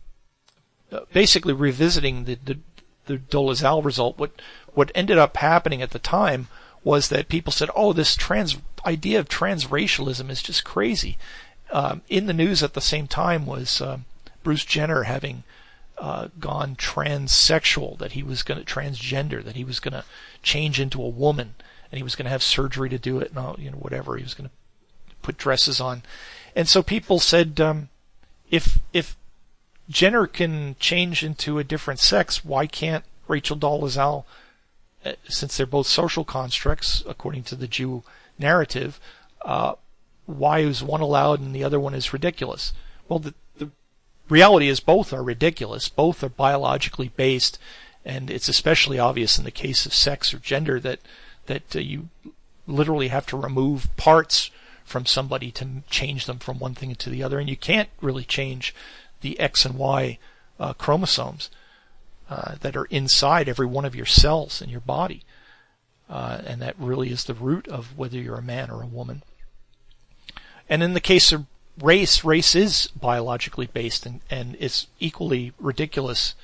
S2: uh, basically revisiting the, the the Dolezal result. What what ended up happening at the time was that people said, "Oh, this trans idea of transracialism is just crazy." Um, in the news at the same time was um, Bruce Jenner having uh, gone transsexual, that he was going to transgender, that he was going to change into a woman, and he was going to have surgery to do it, and all, you know whatever he was going to put dresses on, and so people said, um, if if Jenner can change into a different sex, why can't Rachel Dolezal, uh, since they're both social constructs according to the Jew narrative, uh, why is one allowed and the other one is ridiculous? Well, the, the reality is both are ridiculous. Both are biologically based, and it's especially obvious in the case of sex or gender that that uh, you literally have to remove parts from somebody to change them from one thing to the other, and you can't really change the X and Y uh, chromosomes uh, that are inside every one of your cells in your body, uh, and that really is the root of whether you're a man or a woman. And in the case of race, race is biologically based and, and it's equally ridiculous.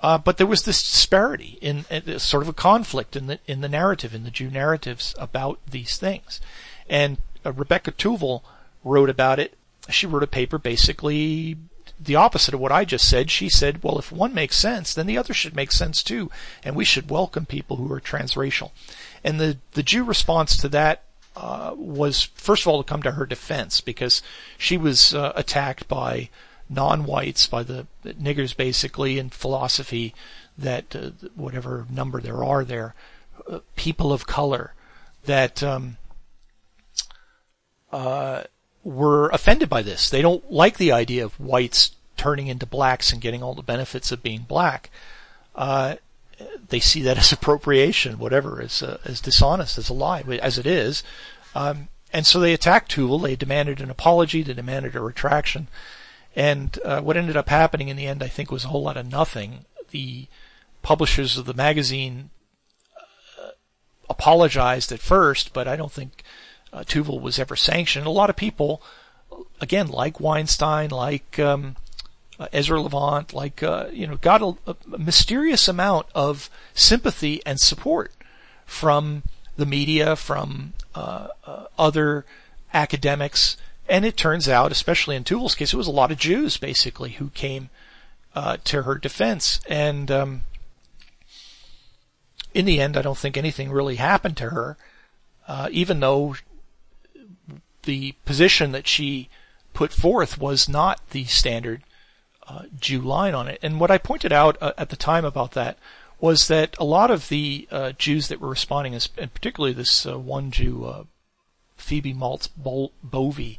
S2: Uh, but there was this disparity in, in, sort of a conflict in the in the narrative in the Jew narratives about these things, and uh, Rebecca Tuvel wrote about it. She wrote a paper basically the opposite of what I just said. She said, well, if one makes sense, then the other should make sense too, and we should welcome people who are transracial. And the the Jew response to that uh, was first of all to come to her defense because she was uh, attacked by non-whites, by the, the, niggers basically in philosophy that uh, whatever number there are there, uh, people of color that um, uh, were offended by this. They don't like the idea of whites turning into blacks and getting all the benefits of being black. Uh, they see that as appropriation, whatever, as uh, as dishonest, as a lie, as it is. Um, and so they attacked Tuvel. They demanded an apology. They demanded a retraction. And uh, what ended up happening in the end, I think, was a whole lot of nothing. The publishers of the magazine uh, apologized at first, but I don't think uh, Tuvel was ever sanctioned. A lot of people, again, like Weinstein, like um, uh, Ezra Levant, like uh, you know, got a, a, mysterious amount of sympathy and support from the media, from uh, uh, other academics, and it turns out, especially in Tuvel's case, it was a lot of Jews basically who came uh, to her defense, and um, in the end, I don't think anything really happened to her, uh, even though the position that she put forth was not the standard uh, Jew line on it. And what I pointed out uh, at the time about that was that a lot of the uh, Jews that were responding, and particularly this uh, one Jew, uh, Phoebe Maltz Bovy,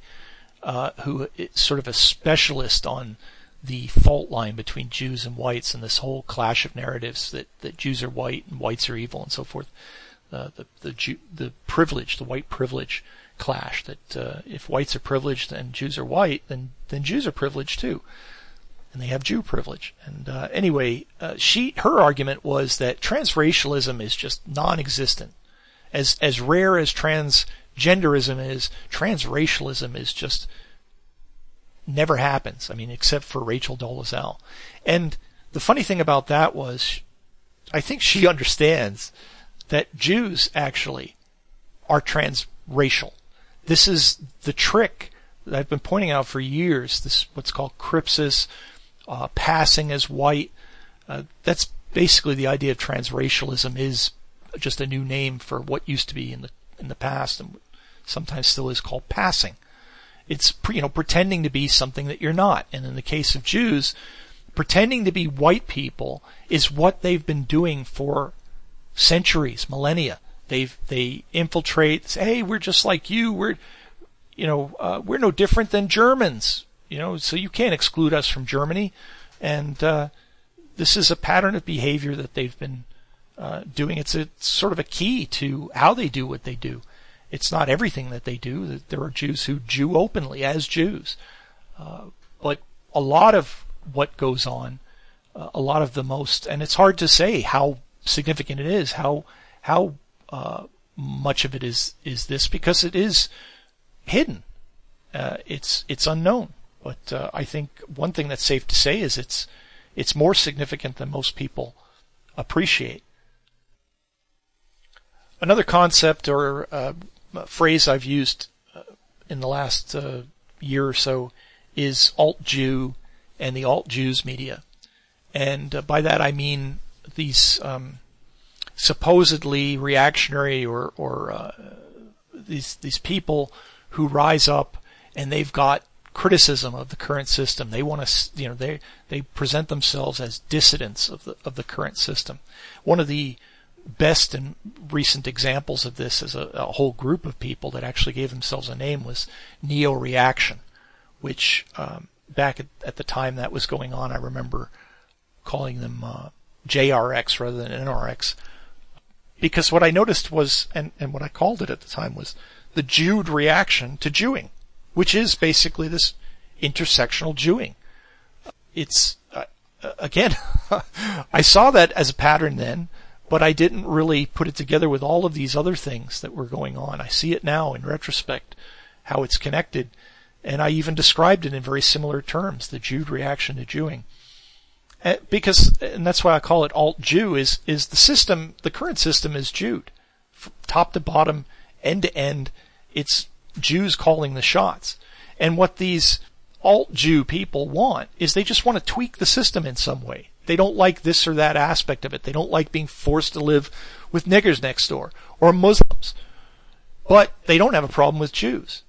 S2: uh, who is sort of a specialist on the fault line between Jews and whites and this whole clash of narratives that, that Jews are white and whites are evil and so forth. the the Jew, the privilege, the white privilege clash that if whites are privileged and Jews are white, then then Jews are privileged too and they have Jew privilege. And uh, anyway, uh, she her argument was that transracialism is just non-existent. As as rare as transgenderism is, transracialism is just never happens. I mean, except for Rachel Dolezal. And the funny thing about that was, I think she understands that Jews actually are transracial. This is the trick that I've been pointing out for years. This what's called crypsis uh, passing as white. Uh, that's basically the idea of transracialism is just a new name for what used to be in the in the past and sometimes still is called passing. It's you know pretending to be something that you're not. And in the case of Jews, pretending to be white people is what they've been doing for centuries, millennia. They've they infiltrate. Say, hey, we're just like you. We're you know uh, we're no different than Germans. You know, so you can't exclude us from Germany. And uh, this is a pattern of behavior that they've been uh, doing. It's a it's sort of a key to how they do what they do. It's not everything that they do. There are Jews who Jew openly as Jews, uh, but a lot of what goes on, uh, a lot of the most, and it's hard to say how significant it is, how how uh, much of it is is this because it is hidden. Uh, it's it's unknown. But uh, I think one thing that's safe to say is it's it's more significant than most people appreciate. another concept or uh, phrase I've used uh, in the last uh, year or so is alt Jew and the alt Jews media. And by that I mean these um, supposedly reactionary or, or uh, these these people who rise up and they've got criticism of the current system. They want to, you know, they they present themselves as dissidents of the of the current system. One of the best and recent examples of this is a, a whole group of people that actually gave themselves a name was Neo Reaction, which um, back at, at, the time that was going on, I remember calling them uh, JRX rather than NRX. Because what I noticed was, and, and what I called it at the time was the Jude reaction to Jewing, which is basically this intersectional Jewing. It's, uh, again, I saw that as a pattern then, but I didn't really put it together with all of these other things that were going on. I see it now in retrospect, how it's connected. And I even described it in very similar terms, the Jude reaction to Jewing. Uh, because, and that's why I call it alt Jew, is, is the system, the current system is Jude. Top to bottom, end to end, it's Jews calling the shots. And what these alt Jew people want is they just want to tweak the system in some way. They don't like this or that aspect of it. They don't like being forced to live with niggers next door or Muslims. But they don't have a problem with Jews.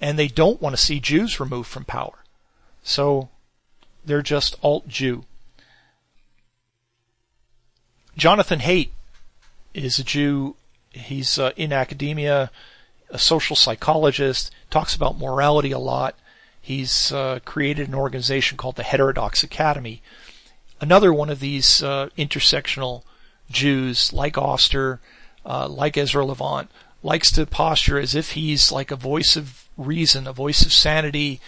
S2: And they don't want to see Jews removed from power. So they're just alt Jew. Jonathan Haidt is a Jew. He's uh, in academia, a social psychologist, talks about morality a lot. He's uh, created an organization called the Heterodox Academy. Another one of these uh, intersectional Jews, like Auster, uh, like Ezra Levant, likes to posture as if he's like a voice of reason, a voice of sanity,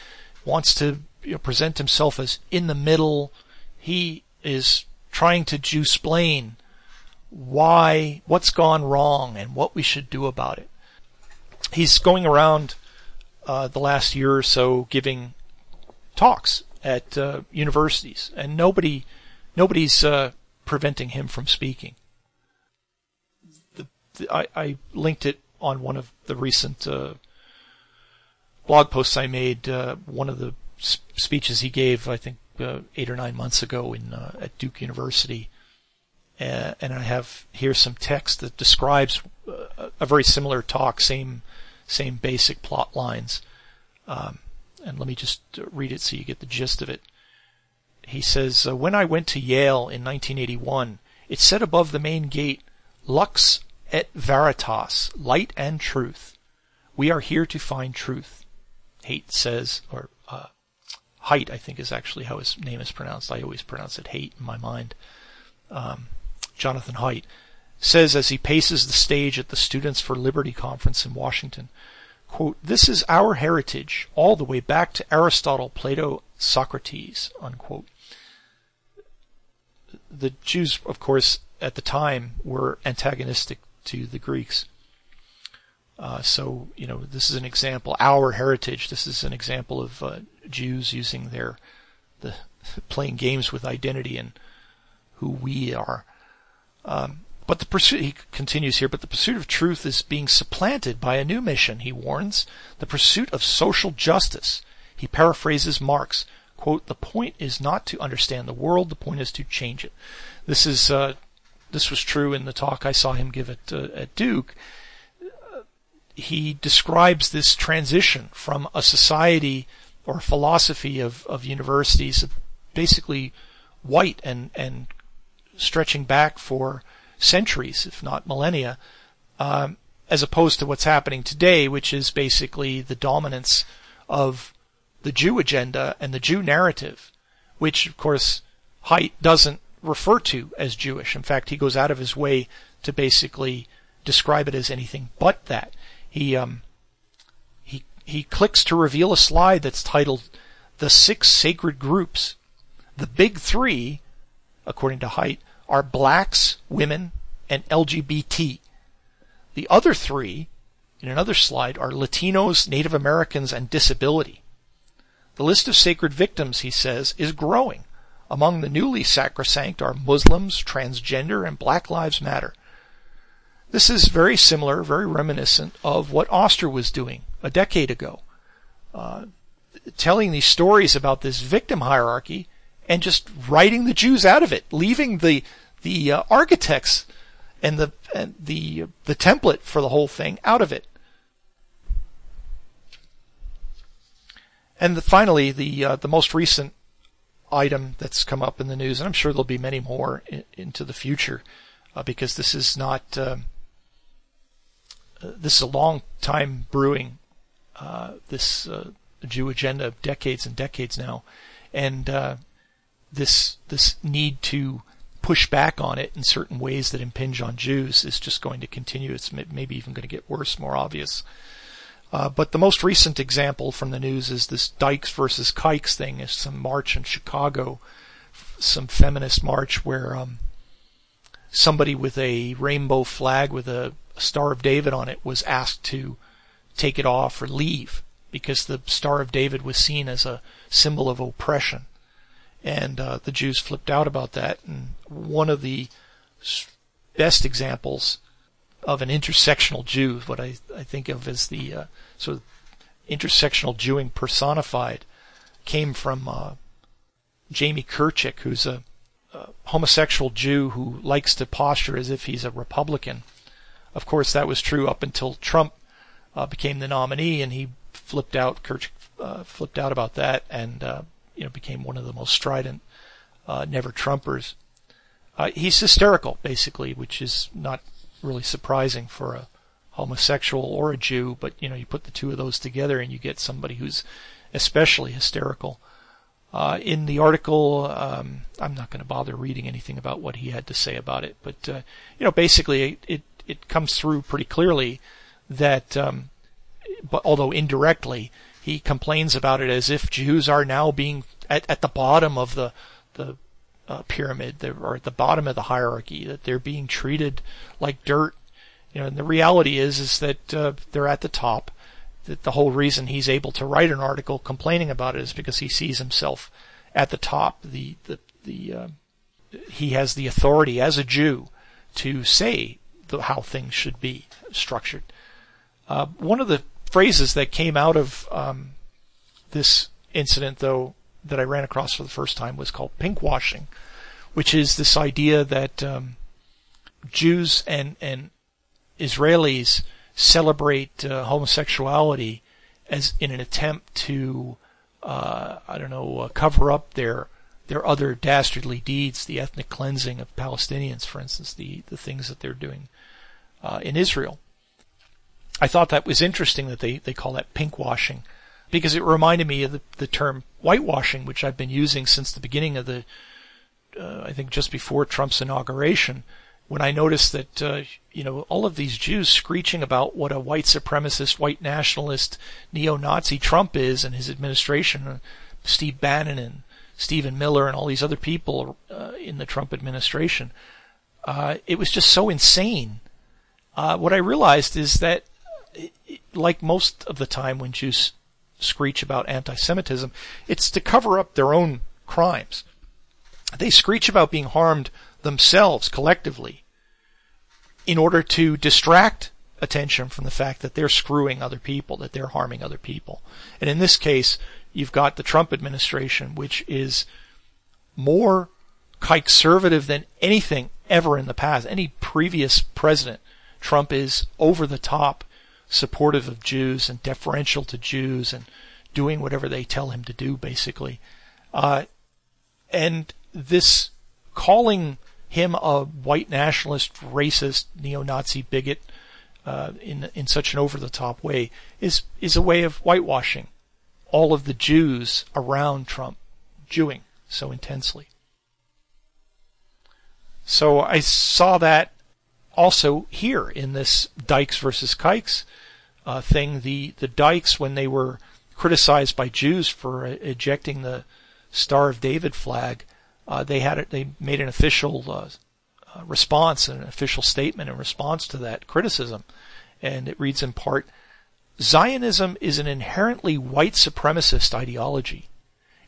S2: wants to you know, present himself as in the middle. He is trying to explain why, what's gone wrong and what we should do about it. He's going around uh, the last year or so giving talks at uh, universities, and nobody, nobody's uh, preventing him from speaking. The, the, I, I, linked it on one of the recent uh, blog posts I made. Uh, one of the speeches he gave, I think, uh, eight or nine months ago in uh, at Duke University, uh, and I have here some text that describes uh, a very similar talk, same same basic plot lines. Um, and let me just read it so you get the gist of it. He says, uh, "When I went to Yale in 1981, it said above the main gate, Lux et Veritas, light and truth. We are here to find truth." Haidt says, or Height, I think is actually how his name is pronounced. I always pronounce it Hate in my mind. Um, Jonathan Haidt says as he paces the stage at the Students for Liberty conference in Washington, quote, This is our heritage all the way back to Aristotle, Plato, Socrates, unquote. The Jews, of course, at the time were antagonistic to the Greeks. Uh, so, you know, this is an example, our heritage, this is an example of uh, Jews using their, the, playing games with identity and who we are. Um, but the pursuit, he continues here, but the pursuit of truth is being supplanted by a new mission, he warns, the pursuit of social justice. He paraphrases Marx, quote, the point is not to understand the world, the point is to change it. This is, uh, this was true in the talk I saw him give at, uh, at Duke he describes this transition from a society or philosophy of, of universities basically white and, and stretching back for centuries, if not millennia, um, as opposed to what's happening today, which is basically the dominance of the Jew agenda and the Jew narrative, which of course Haidt doesn't refer to as Jewish. In fact, he goes out of his way to basically describe it as anything but that he um, he he clicks to reveal a slide that's titled "The Six Sacred Groups." The big three, according to Haidt, are blacks, women, and LGBT. The other three, in another slide, are Latinos, Native Americans, and disability. The list of sacred victims, he says, is growing. Among the newly sacrosanct are Muslims, transgender, and Black Lives Matter. This is very similar, very reminiscent of what Auster was doing a decade ago, uh, telling these stories about this victim hierarchy and just writing the Jews out of it, leaving the the uh, architects and the and the the template for the whole thing out of it. And the, finally, the uh, the most recent item that's come up in the news, and I'm sure there'll be many more in, into the future, uh, because this is not um, uh, this is a long time brewing. Uh, this uh, Jew agenda, of decades and decades now, and uh, this this need to push back on it in certain ways that impinge on Jews is just going to continue. It's maybe even going to get worse, more obvious. Uh, but the most recent example from the news is this Dykes versus Kikes thing. Is some march in Chicago, some feminist march where um, somebody with a rainbow flag with a, a Star of David on it was asked to take it off or leave because the Star of David was seen as a symbol of oppression. And uh, the Jews flipped out about that. And one of the best examples of an intersectional Jew, what I, I think of as the uh, sort of intersectional Jewing personified, came from uh, Jamie Kirchick, who's a, a, homosexual Jew who likes to posture as if he's a Republican. Of course, that was true up until Trump uh, became the nominee, and he flipped out. Kirchick uh, flipped out about that, and uh, you know became one of the most strident uh, never Trumpers. he's hysterical, basically, which is not really surprising for a homosexual or a Jew, but you know, you put the two of those together and you get somebody who's especially hysterical. Uh, in the article, um, I'm not going to bother reading anything about what he had to say about it, but uh, you know, basically, it, it, it comes through pretty clearly that, um, but although indirectly, he complains about it as if Jews are now being at, at the bottom of the the uh, pyramid or at the bottom of the hierarchy, that they're being treated like dirt. You know, and the reality is is that uh, they're at the top. That the whole reason he's able to write an article complaining about it is because he sees himself at the top. The the the uh, he has the authority as a Jew to say the, how things should be structured. Uh, one of the phrases that came out of um, this incident, though, that I ran across for the first time was called pinkwashing, which is this idea that um, Jews and and Israelis celebrate uh, homosexuality as in an attempt to uh, I don't know uh, cover up their their other dastardly deeds, the ethnic cleansing of Palestinians, for instance, the the things that they're doing uh, in Israel. I thought that was interesting that they, they call that pink washing because it reminded me of the, the term whitewashing, which I've been using since the beginning of the, uh, I think just before Trump's inauguration, when I noticed that, uh, you know, all of these Jews screeching about what a white supremacist, white nationalist, neo-Nazi Trump is and his administration, uh, Steve Bannon and Stephen Miller and all these other people uh, in the Trump administration, uh, it was just so insane. Uh, what I realized is that, like most of the time when Jews screech about anti-Semitism, it's to cover up their own crimes. They screech about being harmed themselves collectively in order to distract attention from the fact that they're screwing other people, that they're harming other people. And in this case, you've got the Trump administration, which is more conservative than anything ever in the past, any previous president. Trump is over the top supportive of Jews and deferential to Jews and doing whatever they tell him to do, basically. Uh, and this calling him a white nationalist, racist, neo-Nazi bigot uh, in in such an over-the-top way is is a way of whitewashing all of the Jews around Trump, Jewing so intensely. So I saw that also here in this Dykes versus Kikes uh, thing, the the Dykes when they were criticized by Jews for ejecting the Star of David flag, uh, they had it, they made an official uh, uh, response, an official statement in response to that criticism, and it reads in part. Zionism is an inherently white supremacist ideology.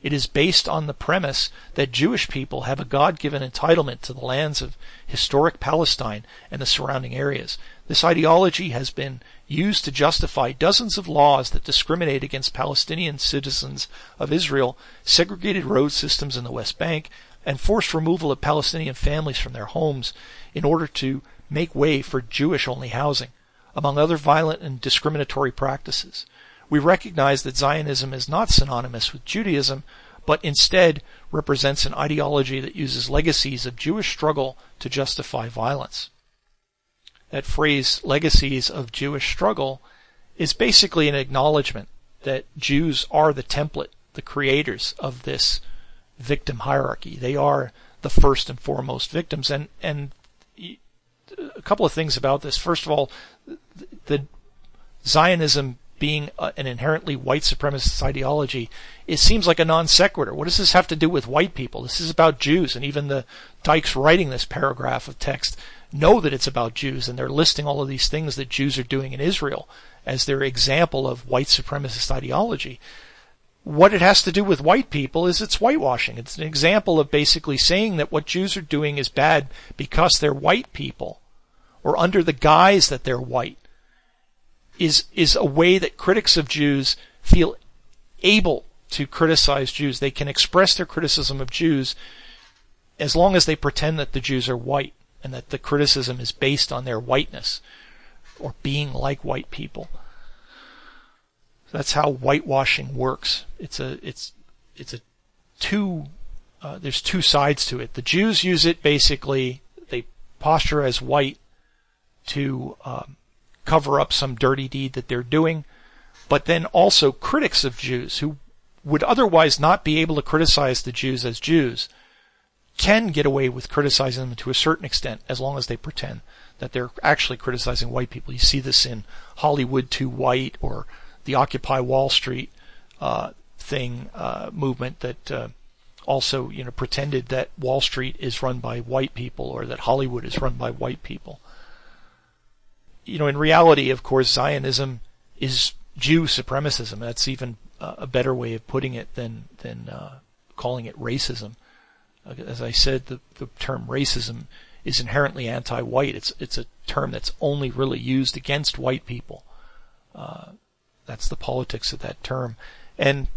S2: It is based on the premise that Jewish people have a God-given entitlement to the lands of historic Palestine and the surrounding areas. This ideology has been used to justify dozens of laws that discriminate against Palestinian citizens of Israel, segregated road systems in the West Bank, and forced removal of Palestinian families from their homes in order to make way for Jewish only housing, among other violent and discriminatory practices. We recognize that Zionism is not synonymous with Judaism, but instead represents an ideology that uses legacies of Jewish struggle to justify violence that phrase legacies of Jewish struggle is basically an acknowledgement that Jews are the template, the creators of this victim hierarchy. They are the first and foremost victims. And, and a couple of things about this. First of all, the Zionism being an inherently white supremacist ideology, it seems like a non sequitur. What does this have to do with white people? This is about Jews, and even the dykes writing this paragraph of text know that it's about Jews, and they're listing all of these things that Jews are doing in Israel as their example of white supremacist ideology. What it has to do with white people is it's whitewashing. It's an example of basically saying that what Jews are doing is bad because they're white people, or under the guise that they're white, is, is a way that critics of Jews feel able to criticize Jews. They can express their criticism of Jews as long as they pretend that the Jews are white and that the criticism is based on their whiteness or being like white people. That's how whitewashing works. It's a it's it's a two uh, there's two sides to it. The Jews use it basically they posture as white to um, cover up some dirty deed that they're doing, but then also critics of Jews who would otherwise not be able to criticize the Jews as Jews can get away with criticizing them to a certain extent as long as they pretend that they're actually criticizing white people. You see this in Hollywood Too White or the Occupy Wall Street uh, thing uh, movement that uh, also you know pretended that Wall Street is run by white people or that Hollywood is run by white people. You know, in reality, of course, Zionism is Jew supremacism. That's even a better way of putting it than than uh, calling it racism as I said, the, the term racism is inherently anti-white. It's it's a term that's only really used against white people. Uh, that's the politics of that term. And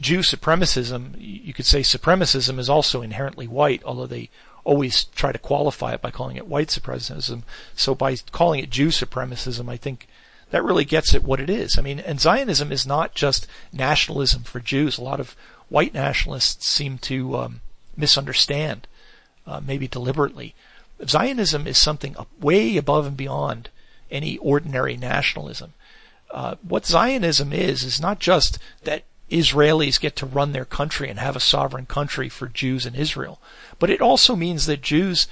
S2: Jew supremacism, you could say supremacism is also inherently white, although they always try to qualify it by calling it white supremacism. So by calling it Jew supremacism, I think that really gets at what it is. I mean, and Zionism is not just nationalism for Jews. A lot of white nationalists seem to um, misunderstand, uh, maybe deliberately. Zionism is something way above and beyond any ordinary nationalism. Uh, what Zionism is, is not just that Israelis get to run their country and have a sovereign country for Jews in Israel, but it also means that Jews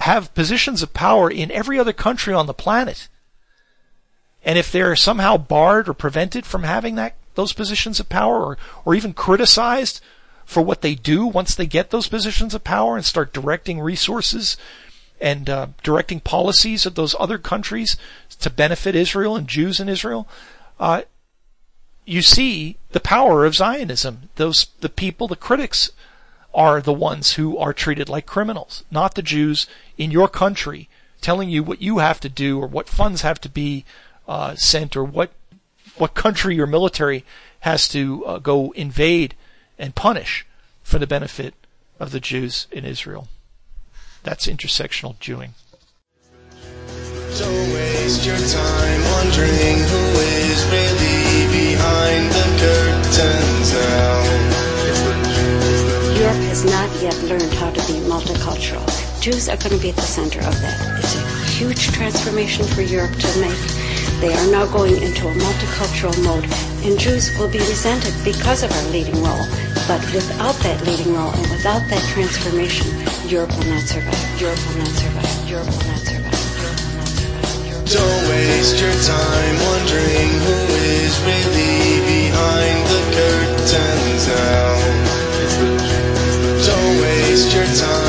S2: have positions of power in every other country on the planet. And if they're somehow barred or prevented from having that, those positions of power or, or even criticized for what they do once they get those positions of power and start directing resources and uh, directing policies of those other countries to benefit Israel and Jews in Israel, uh, you see the power of Zionism. Those the people, the critics, are the ones who are treated like criminals, not the Jews in your country telling you what you have to do or what funds have to be uh, sent or what what country your military has to uh, go invade and punish for the benefit of the Jews in Israel. That's intersectional Jewing. Don't waste your time wondering who is really behind the
S3: curtains now. Europe has not yet learned how to be multicultural. Jews are going to be at the center of that. It's a huge transformation for Europe to make they are now going into a multicultural mode, and Jews will be resented because of our leading role. But without that leading role and without that transformation, Europe will not survive. Europe will not survive. Europe will not survive. Don't waste your time wondering who is really behind the curtains now. Don't waste your time.